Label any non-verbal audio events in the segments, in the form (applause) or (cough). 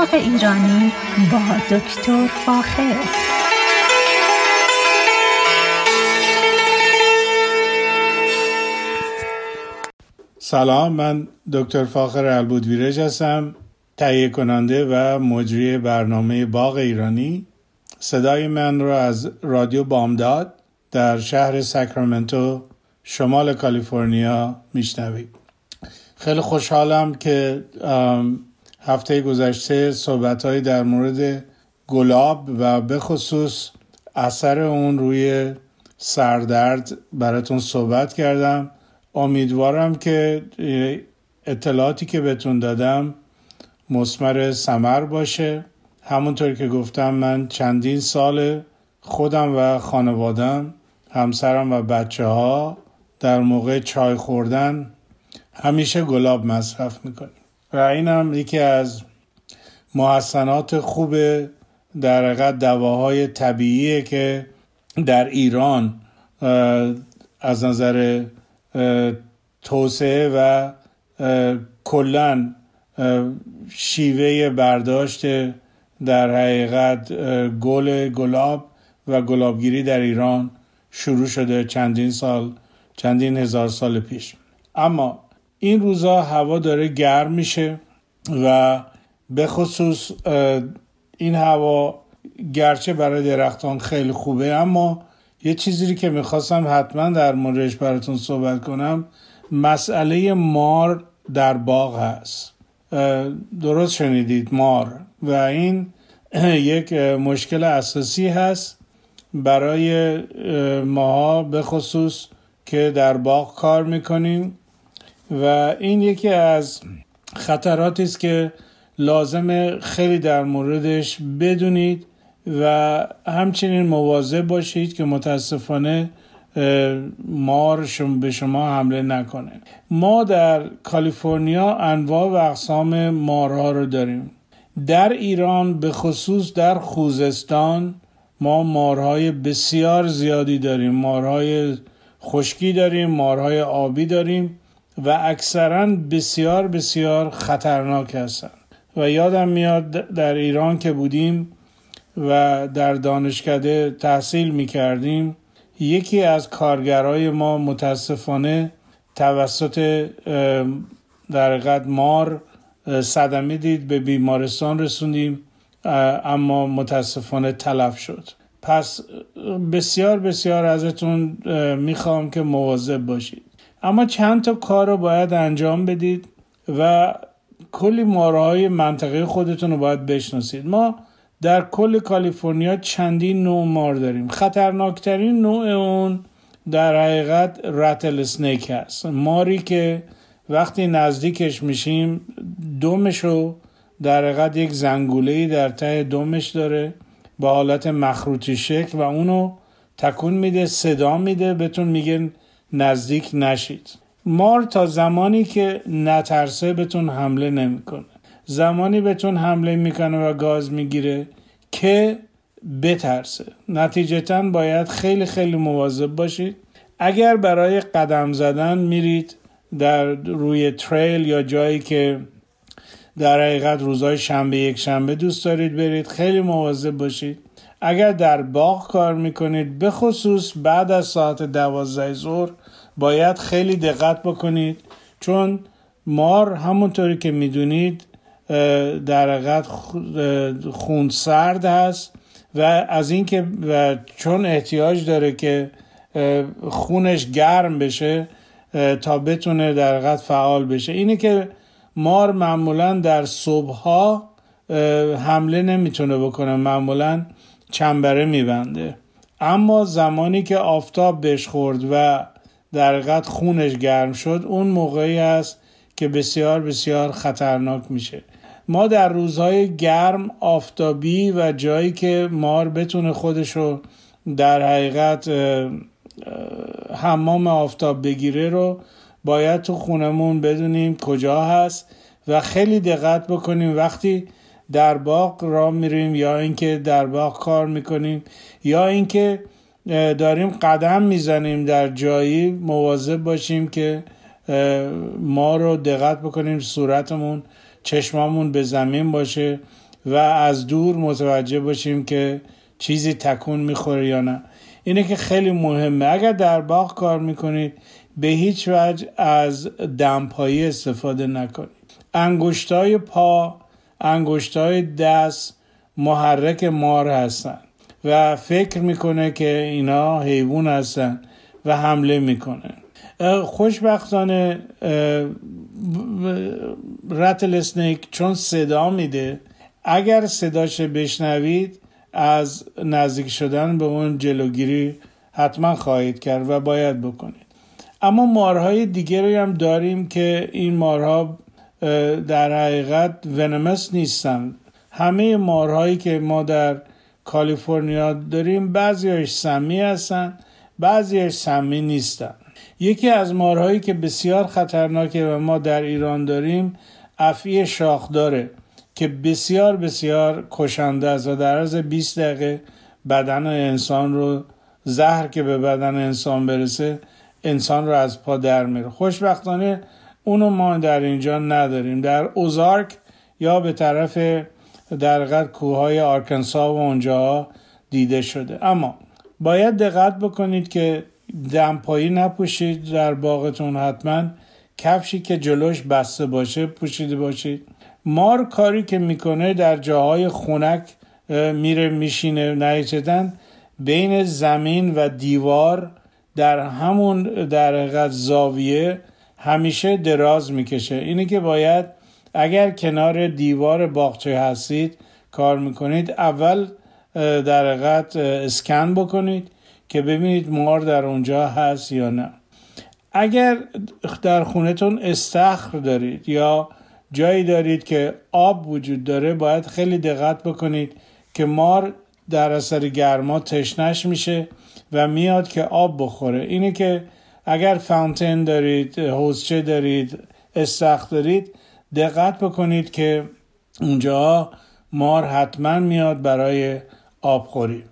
باغ ایرانی با دکتر فاخر. سلام من دکتر فاخر البودویرج هستم تهیه کننده و مجری برنامه باغ ایرانی. صدای من را از رادیو بامداد در شهر ساکرامنتو شمال کالیفرنیا میشنوید. خیلی خوشحالم که هفته گذشته صحبت در مورد گلاب و به خصوص اثر اون روی سردرد براتون صحبت کردم. امیدوارم که اطلاعاتی که بهتون دادم مسمر سمر باشه. همونطور که گفتم من چندین سال خودم و خانوادم همسرم و بچه ها در موقع چای خوردن همیشه گلاب مصرف می‌کنیم. و این هم یکی از محسنات خوب در حقیقت دواهای طبیعیه که در ایران از نظر توسعه و کلا شیوه برداشت در حقیقت گل گلاب و گلابگیری در ایران شروع شده چندین سال چندین هزار سال پیش. اما این روزا هوا داره گرم میشه و به خصوص این هوا گرچه برای درختان خیلی خوبه اما یه چیزی که می‌خواستم حتما در موردش براتون صحبت کنم مسئله مار در باغ هست. درست شنیدید مار و این (clears throat) یک مشکل اساسی هست برای ماها به خصوص که در باغ کار می‌کنیم. و این یکی از خطراتی است که لازم خیلی در موردش بدونید و همچنین مواظب باشید که متاسفانه مار به شما حمله نکنه. ما در کالیفرنیا انواع و اقسام مارها رو داریم. در ایران به خصوص در خوزستان ما مارهای بسیار زیادی داریم. مارهای خشکی داریم مارهای آبی داریم. و اکثرا بسیار بسیار خطرناک هستند و یادم میاد در ایران که بودیم و در دانشکده تحصیل می کردیم یکی از کارگرای ما متاسفانه توسط در قد مار صدمه دید به بیمارستان رسوندیم اما متاسفانه تلف شد. پس بسیار بسیار ازتون می‌خوام که مواظب باشید. اما چند تا کار رو باید انجام بدید و کلی مارهای منطقه خودتون رو باید بشناسید. ما در کل کالیفرنیا چندین نوع مار داریم. خطرناکترین نوع اون در حقیقت رتل سنیک هست. ماری که وقتی نزدیکش میشیم دومشو در حقیقت یک زنگوله در ته دومش داره به حالت مخروطی شکل و اونو تکون میده صدا میده بهتون میگن نزدیک نشید. مار تا زمانی که نترسه بهتون حمله نمی‌کنه. زمانی بهتون حمله می‌کنه و گاز می‌گیره که بترسه. نتیجتا باید خیلی خیلی مواظب باشید. اگر برای قدم زدن میرید در روی تریل یا جایی که در حقیقت روزهای شنبه یک شنبه دوست دارید برید خیلی مواظب باشید. اگر در باغ کار می‌کنید به خصوص بعد از ساعت دوازده ظهر باید خیلی دقت بکنید چون مار همونطوری که می‌دونید در حقیقت خون سرد هست و از اینکه چون احتیاج داره که خونش گرم بشه تا بتونه در حقیقت فعال بشه. اینه که مار معمولا در صبحها حمله نمی‌تونه بکنه معمولا چنبره میبنده. اما زمانی که آفتاب بهش خورد و در حقیقت خونش گرم شد اون موقعی است که بسیار بسیار خطرناک میشه. ما در روزهای گرم آفتابی و جایی که مار بتونه خودشو در حقیقت حمام آفتاب بگیره رو باید تو خونمون بدونیم کجا هست و خیلی دقت بکنیم. وقتی در باغ را میریم یا اینکه در باغ کار می‌کنیم یا اینکه داریم قدم می‌زنیم در جایی مواظب باشیم که ما رو دقت بکنیم صورتمون چشمامون به زمین باشه و از دور متوجه باشیم که چیزی تکون می‌خوره یا نه. اینه که خیلی مهمه. اگر در باغ کار می‌کنید به هیچ وجه از دمپایی استفاده نکنید. انگشتای پا انگشتای دست محرک مار هستن. و فکر می‌کنه که اینا حیوان هستن و حمله می‌کنه. خوشبختانه رتل سنیک چون صدا میده اگر صداش بشنوید از نزدیک شدن به اون جلوگیری حتما خواهید کرد و باید بکنید. اما مارهای دیگری هم داریم که این مارها در حقیقت ونمس نیستن. همه مارهایی که ما در کالیفرنیا داریم بعضیش سمی هستن بعضیش سمی نیستن. یکی از مارهایی که بسیار خطرناکه و ما در ایران داریم افعی شاخداره که بسیار بسیار کشنده است و در عرض 20 دقیقه بدن انسان رو زهر که به بدن انسان برسه انسان رو از پا در میره. خوشبختانه اونو ما در اینجا نداریم. در اوزارک یا به طرف در قد کوههای آرکنسا و اونجا دیده شده. اما باید دقت بکنید که دمپایی نپوشید در باغتون حتما کفشی که جلوش بسته باشه پوشیده باشید مار کاری که می‌کنه در جاهای خونک میره میشینه نهیچدن بین زمین و دیوار در همون در زاویه همیشه دراز می‌کشه. اینه که باید اگر کنار دیوار باغچه هستید کار می‌کنید اول در حقیقت اسکن بکنید که ببینید مار در اونجا هست یا نه. اگر در خونتون استخر دارید یا جایی دارید که آب وجود داره باید خیلی دقت بکنید که مار در اثر گرما تشنش میشه و میاد که آب بخوره. اینه که اگر فانتن دارید حوزچه دارید استخر دارید دقت بکنید که اونجا مار حتما میاد برای آبخوری.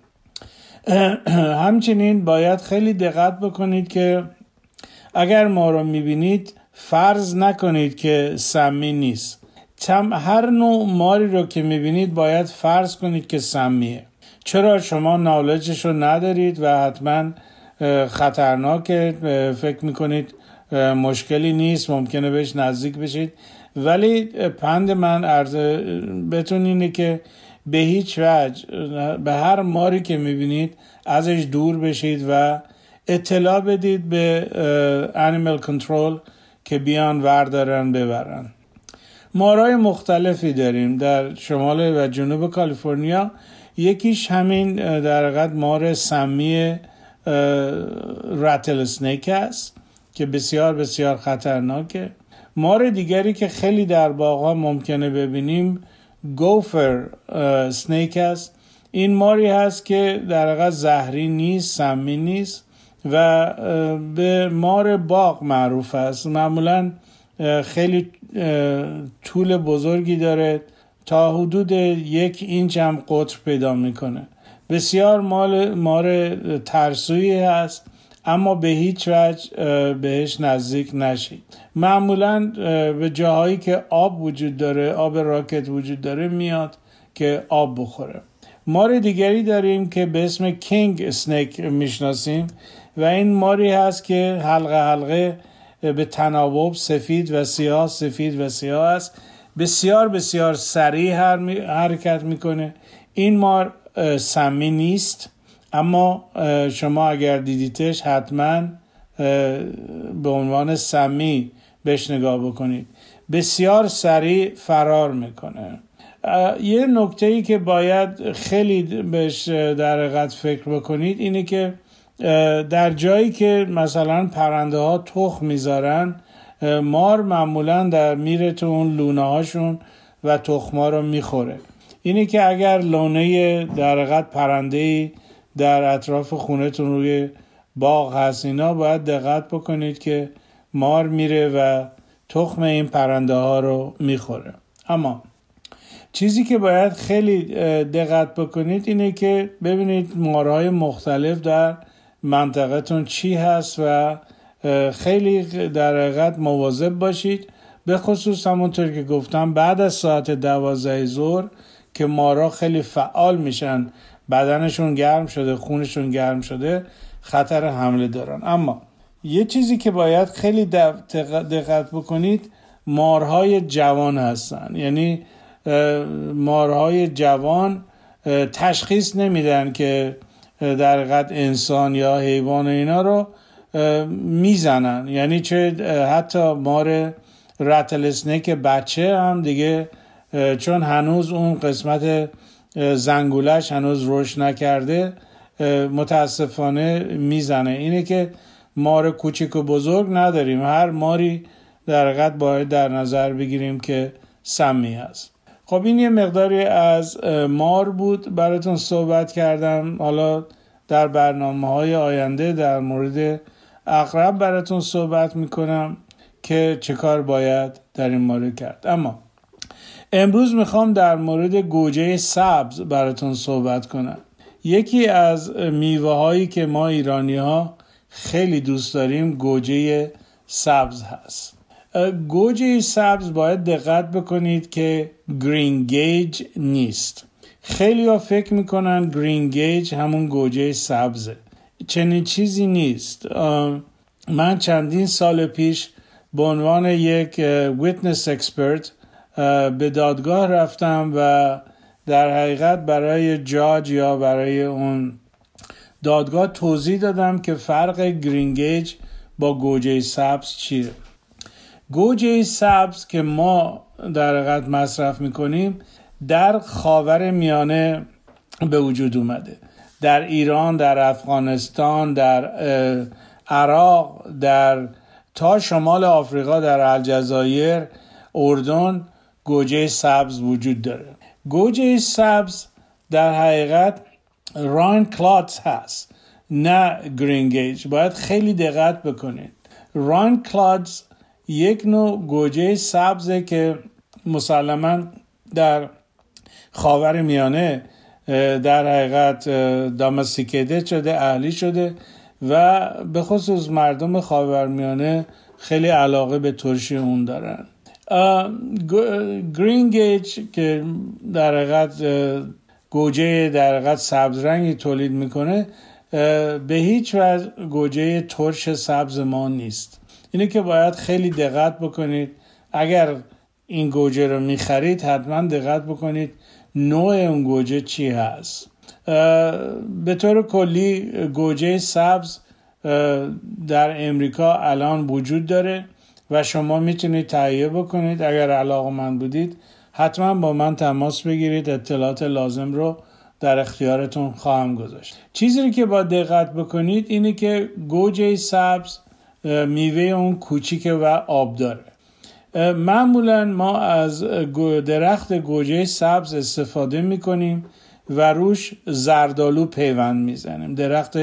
همچنین باید خیلی دقت بکنید که اگر ما رو می‌بینید فرض نکنید که سمی نیست. هر نوع ماری رو که می‌بینید باید فرض کنید که سمیه. چرا شما نالجش رو ندارید و حتما خطرناکه فکر می‌کنید مشکلی نیست ممکنه بهش نزدیک بشید. ولی پند من عرض بهتون اینه که به هیچ وجه به هر ماری که می‌بینید ازش دور بشید و اطلاع بدید به انیمال کنترل که بیان وردارن ببرن. مارای مختلفی داریم در شمال و جنوب کالیفرنیا. یکیش همین در حقیقت مار سمی رتل سنیک است که بسیار بسیار خطرناکه. مار دیگری که خیلی در باغ ممکنه ببینیم گوفر سنیک است. این ماری هست که در حقیقت زهری نیست سمی نیست و به مار باغ معروف است. معمولا خیلی طول بزرگی داره. تا حدود یک اینچ هم قطر پیدا می‌کنه. بسیار مال مار ترسویی هست. اما به هیچ وجه بهش نزدیک نشید. معمولا به جاهایی که آب وجود داره آب راکت وجود داره میاد که آب بخوره. مار دیگری داریم که به اسم کینگ سنیک می‌شناسیم و این ماری هست که حلقه حلقه به تناوب سفید و سیاه سفید و سیاه است. بسیار بسیار سریع حرکت می‌کنه. این مار سمی نیست. اما شما اگر دیدیتش حتما به عنوان سمی بهش نگاه بکنید. بسیار سریع فرار می‌کنه. یه نکته ای که باید خیلی بهش در حقیقت فکر بکنید اینه که در جایی که مثلا پرنده ها تخم می‌ذارن مار معمولا در میره تو اون لونه هاشون و تخما رو می‌خوره. اینه که اگر لونه در حقیقت پرنده در اطراف خونهتون روی باغ هست. اینا باید دقت بکنید که مار میره و تخم این پرنده ها رو می‌خوره. اما چیزی که باید خیلی دقت بکنید اینه که ببینید مارهای مختلف در منطقتون چی هست و خیلی در حقیقت مواظب باشید. به خصوص همونطور که گفتم بعد از ساعت دوازده ظهر که مارا خیلی فعال میشن بدنشون گرم شده خونشون گرم شده خطر حمله دارن. اما یه چیزی که باید خیلی دقت بکنید مارهای جوان هستن. یعنی مارهای جوان تشخیص نمیدن که در حقیقت انسان یا حیوان اینا رو می‌زنن. یعنی چه حتی مار رتل که بچه هم دیگه چون هنوز اون قسمت زنگولش هنوز رشد نکرده متاسفانه می‌زنه. اینه که مار کوچیک و بزرگ نداریم. هر ماری در حقیقت باید در نظر بگیریم که سمی هست. خب این یه مقداری از مار بود. براتون صحبت کردم. حالا در برنامه های آینده در مورد اقرب براتون صحبت می‌کنم که چه کار باید در این مورد کرد. اما امروز می‌خوام در مورد گوجه سبز براتون صحبت کنم. یکی از میوه هایی که ما ایرانی ها خیلی دوست داریم گوجه سبز هست. گوجه سبز باید دقت بکنید که greengage نیست. خیلی ها فکر می‌کنن greengage همون گوجه سبزه. چنین چیزی نیست. من چندین سال پیش به عنوان یک witness expert به دادگاه رفتم و در حقیقت برای جاج یا برای اون دادگاه توضیح دادم که فرق گرینگیج با گوجه سبز چیه. گوجه سبز که ما در حقیقت مصرف می‌کنیم در خاور میانه به وجود اومده. در ایران در افغانستان در عراق در تا شمال آفریقا در الجزایر اردن گوجه سبز وجود داره. گوجه سبز در حقیقت Reine Claudes هست نه greengage باید خیلی دقت بکنید. Reine Claudes یک نوع گوجه سبزه که مسلما در خاور میانه در حقیقت domesticated شده اهلی شده و به خصوص مردم خاورمیانه خیلی علاقه به ترشی اون دارن. گرین گیج که در حقیقت گوجه در حقیقت سبز رنگی تولید می‌کنه به هیچ وجه گوجه ترش سبز ما نیست. اینه که باید خیلی دقت بکنید. اگر این گوجه رو می‌خرید حتما دقت بکنید نوع اون گوجه چی هست. به طور کلی گوجه سبز در امریکا الان وجود داره. و شما می‌تونید تهیه بکنید. اگر علاقه من بودید حتما با من تماس بگیرید. اطلاعات لازم رو در اختیارتون خواهم گذاشت. چیزی که با دقت بکنید اینه که گوجه سبز میوه اون کوچیکه و آب داره. معمولا ما از درخت گوجه سبز استفاده می‌کنیم و روش زردالو پیوند می‌زنیم. درخت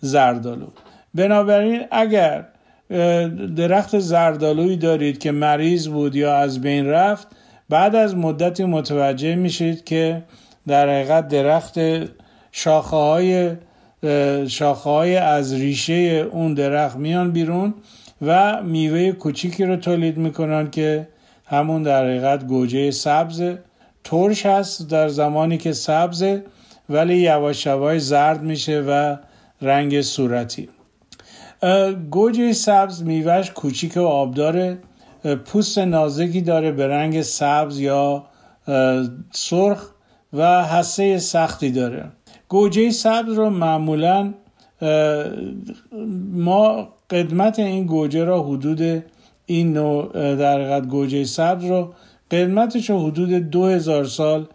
زردالو بنابراین اگر درخت زردالویی دارید که مریض بود یا از بین رفت بعد از مدتی متوجه میشید که در حقیقت درخت شاخه های شاخه های از ریشه اون درخت میان بیرون و میوه کوچیکی رو تولید می‌کنن که همون در حقیقت گوجه سبز. ترش هست در زمانی که سبزه ولی یواش زرد میشه و رنگ صورتی. گوجه سبز میوهش کوچیک و آبداره. پوست نازکی داره به رنگ سبز یا سرخ و حسه سختی داره. گوجه سبز رو معمولا ما قدمت این گوجه را حدود این نوع در گوجه سبز رو قدمتش رو حدود دو هزار سال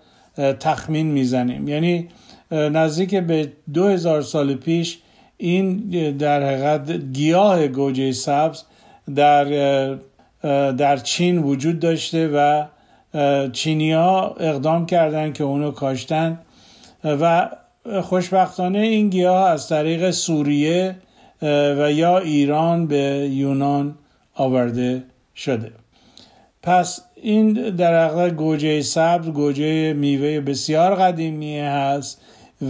تخمین می‌زنیم. یعنی نزدیک به دو هزار سال پیش این در حقیقت گیاه گوجه سبز در در چین وجود داشته و چینی ها اقدام کردن که اونو کاشتن و خوشبختانه این گیاه از طریق سوریه و یا ایران به یونان آورده شده. پس این در گوجه سبز گوجه میوه بسیار قدیمی هست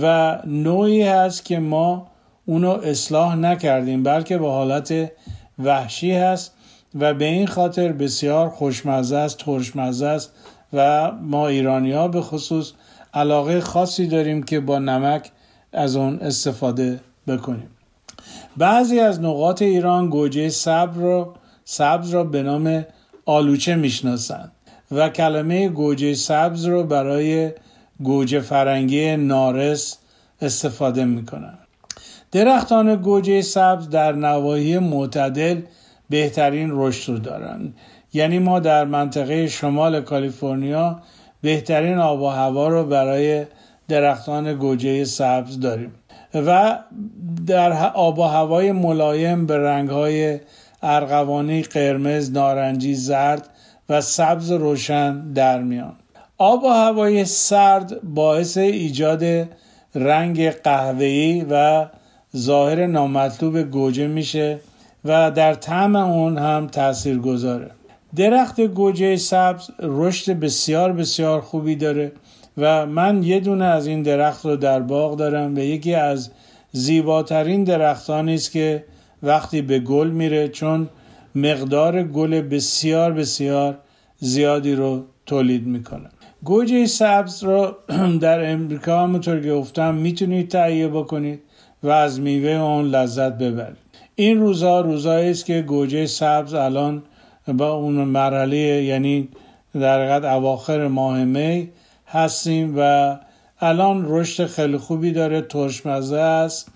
و نوعی هست که ما اونو اصلاح نکردیم بلکه به حالت وحشی هست و به این خاطر بسیار خوشمزه است ترشمزه است و ما ایرانی ها به خصوص علاقه خاصی داریم که با نمک از اون استفاده بکنیم. بعضی از نقاط ایران گوجه سبز را سبز را به نام آلوچه می‌شناسند و کلمه گوجه سبز رو برای گوجه فرنگی نارس استفاده می‌کنن درختان گوجه سبز در نواحی معتدل بهترین رشد رو دارند. یعنی ما در منطقه شمال کالیفرنیا بهترین آب و هوا رو برای درختان گوجه سبز داریم و در آب و هوای ملایم به رنگهای ارغوانی قرمز نارنجی زرد و سبز روشن در میان. آب و هوای سرد باعث ایجاد رنگ قهوه‌ای و ظاهر نامطلوب گوجه میشه و در طعم اون هم تأثیر گذاره درخت گوجه سبز رشد بسیار بسیار خوبی داره و من یه دونه از این درخت رو در باغ دارم و یکی از زیباترین درختانی است که وقتی به گل میره چون مقدار گل بسیار بسیار زیادی رو تولید می‌کنه. گوجه سبز رو (clears throat) در امریکا همونطور که گفتم می‌تونید تهیه بکنید. و از میوه اون لذت ببرید. این روزها روزهایی است که گوجه سبز الان با اون مرحله یعنی در حقیقت اواخر ماه می هستیم و الان رشد خیلی خوبی داره ترشمزه است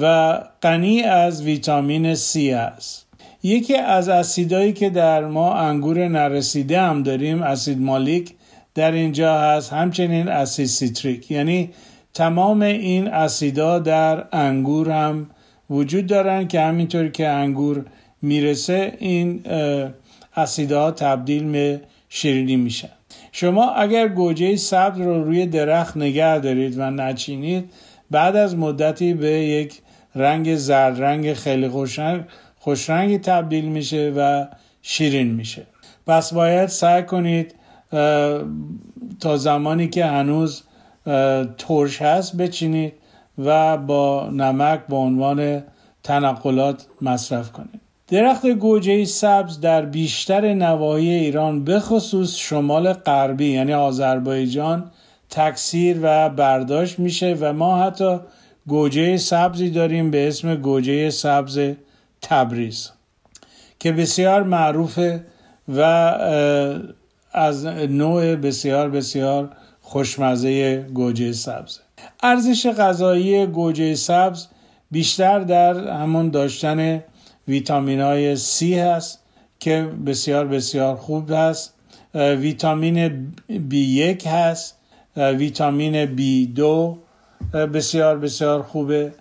و غنی از ویتامین C است. یکی از اسیدایی که در ما انگور نرسیده هم داریم اسید مالیک در اینجا هست همچنین اسید سیتریک. یعنی تمام این اسیدا در انگور هم وجود دارن که همینطور که انگور می‌رسه این اسیدها تبدیل به شیرینی میشن. شما اگر گوجه سبز رو روی درخت نگه دارید و نچینید بعد از مدتی به یک رنگ زرد رنگ خیلی خوشرنگ خوشرنگی تبدیل میشه و شیرین میشه. پس باید سعی کنید تا زمانی که هنوز ترش هست بچینید و با نمک به عنوان تنقلات مصرف کنید. درخت گوجه سبز در بیشتر نواحی ایران به خصوص شمال غربی یعنی آذربایجان تکثیر و برداشت میشه و ما حتی گوجه سبزی داریم به اسم گوجه سبز تبریز که بسیار معروفه و از نوع بسیار بسیار خوشمزه گوجه سبز. ارزش غذایی گوجه سبز بیشتر در همون داشتن ویتامین های C هست که بسیار بسیار خوب هست. ویتامین B1 هست. ویتامین B2 بسیار بسیار خوبه.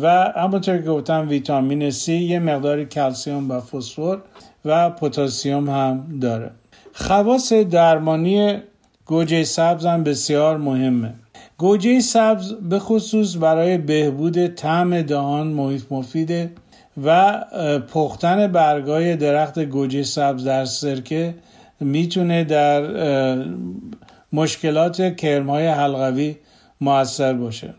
و همونطور که گفتم ویتامین C یه مقدار کلسیوم و فسفر و پتاسیم هم داره. خواص درمانی گوجه سبز هم بسیار مهمه. گوجه سبز به خصوص برای بهبود طعم دهان مفیده و پختن برگای درخت گوجه سبز در سرکه می‌تونه در مشکلات کرمای حلقوی موثر باشه.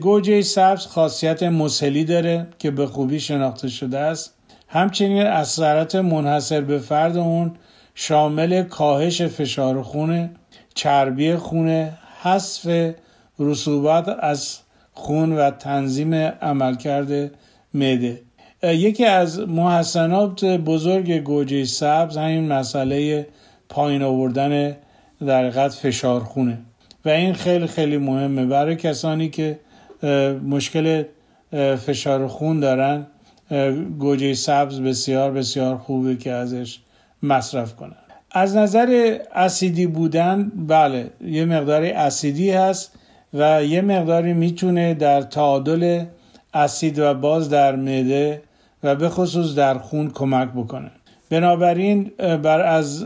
گوجه سبز خاصیت مسلی داره که به خوبی شناخته شده است. همچنین اثرات منحصر به فرد اون شامل کاهش فشار خونه چربی خونه حذف رسوبات از خون و تنظیم عملکرد معده. یکی از محسنات بزرگ گوجه سبز همین مسئله پایین آوردن در فشار خونه. و این خیلی خیلی مهمه. برای کسانی که مشکل فشار خون دارن گوجه سبز بسیار بسیار خوبه که ازش مصرف کنن. از نظر اسیدی بودن بله یه مقداری اسیدی هست و یه مقداری می‌تونه در تعادل اسید و باز در معده و به خصوص در خون کمک بکنه. بنابراین بر از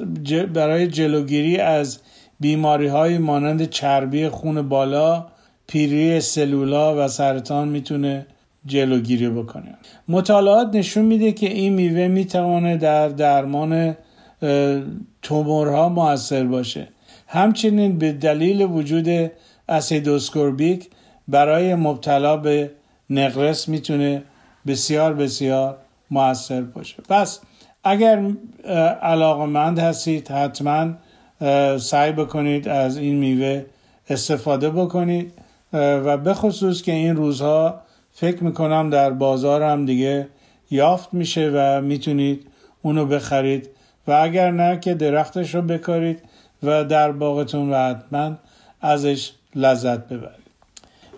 برای جلوگیری از بیماری های مانند چربی خون بالا پیری سلولا و سرطان می‌تونه جلوگیری بکنه. مطالعات نشون میده که این میوه می‌توانه در درمان تومورها موثر باشه. همچنین به دلیل وجود اسیدوسکوربیک برای مبتلا به نقرس می‌تونه بسیار بسیار موثر باشه. پس اگر علاقمند هستید حتما سعی بکنید از این میوه استفاده بکنید. و به خصوص که این روزها فکر می‌کنم در بازار هم دیگه یافت میشه و می‌تونید اونو بخرید. و اگر نه که درختش رو بکارید و در باغتون و حتما ازش لذت ببرید.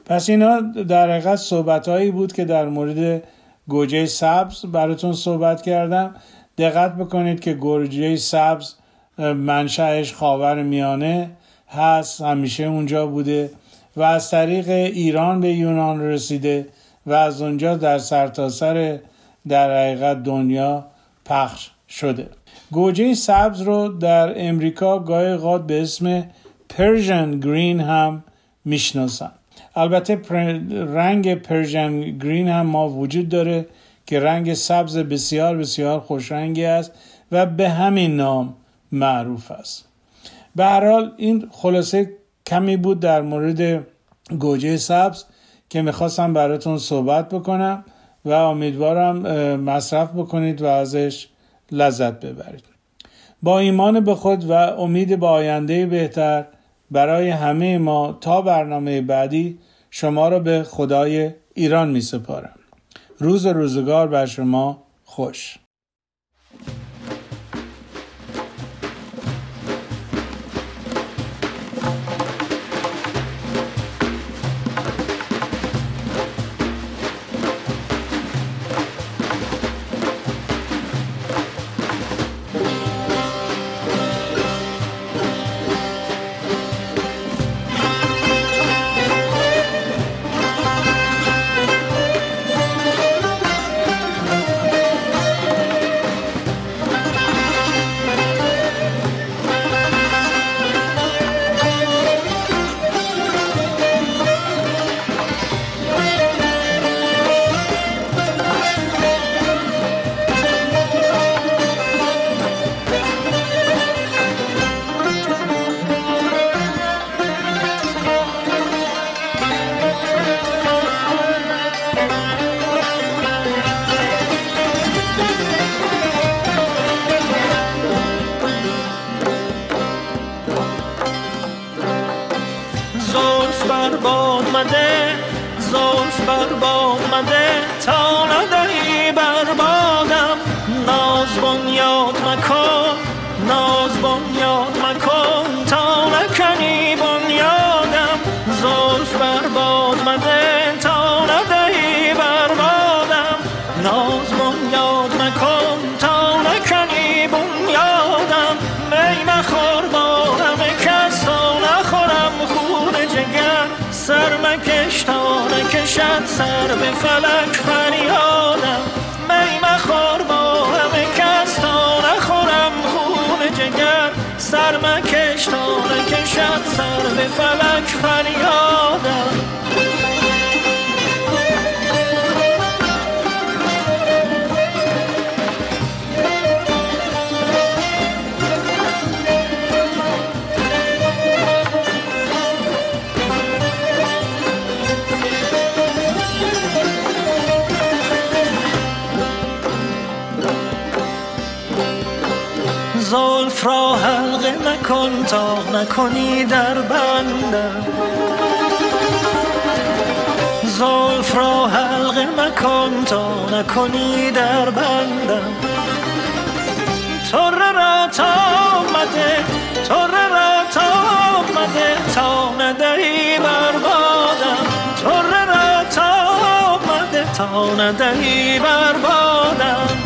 پس اینا در حقیقت صحبت هایی بود که در مورد گوجه سبز براتون صحبت کردم. دقت بکنید که گوجه سبز منشأش خاور میانه هست همیشه اونجا بوده و از طریق ایران به یونان رسیده و از اونجا در سرتاسر سر در حقیقت دنیا پخش شده. گوجه سبز رو در امریکا گاهی اوقات به اسم Persian green هم می‌شناسن. البته رنگ Persian green هم ما وجود داره که رنگ سبز بسیار بسیار خوش رنگی است و به همین نام معروف است. به هر حال این خلاصه کمی بود در مورد گوجه سبز که می‌خواستم براتون صحبت بکنم و امیدوارم مصرف بکنید و ازش لذت ببرید با ایمان به خود و امید به آینده بهتر برای همه ما تا برنامه بعدی شما را به خدای ایران می سپارم. روز روزگار بر شما خوش اومده زلف بر باد اومده تا ندری بر سر به فلک فریادم می مخور با همه کس تا نخورم خون جگر. سر مکش تا نکشد سر به فلک فریادم نکن تا نکنی در بندم زلف را حلقه مکن تا نکنی در بندم تره را تا آمده تره را تا آمده تا ندهی بربادم تره را تا آمده تا ندهی بربادم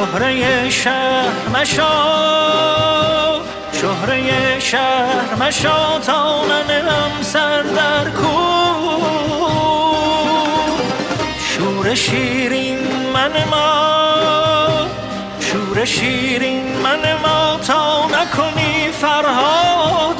شهره شهر مشا شهره شهر مشا تا ننم سر در کو. شور شیرین من ما شور شیرین من ما تا نکنی فرهادم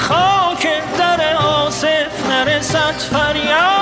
خاک در آسف نرسد فریاد.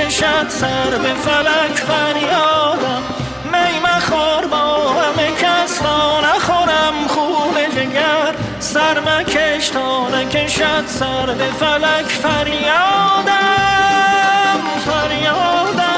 کشد سر به فلک فریادم. می مخور با همه کس تا نخورم خون جگر. سر مکش تا نکشد سر به فلک فریادم. فریادم.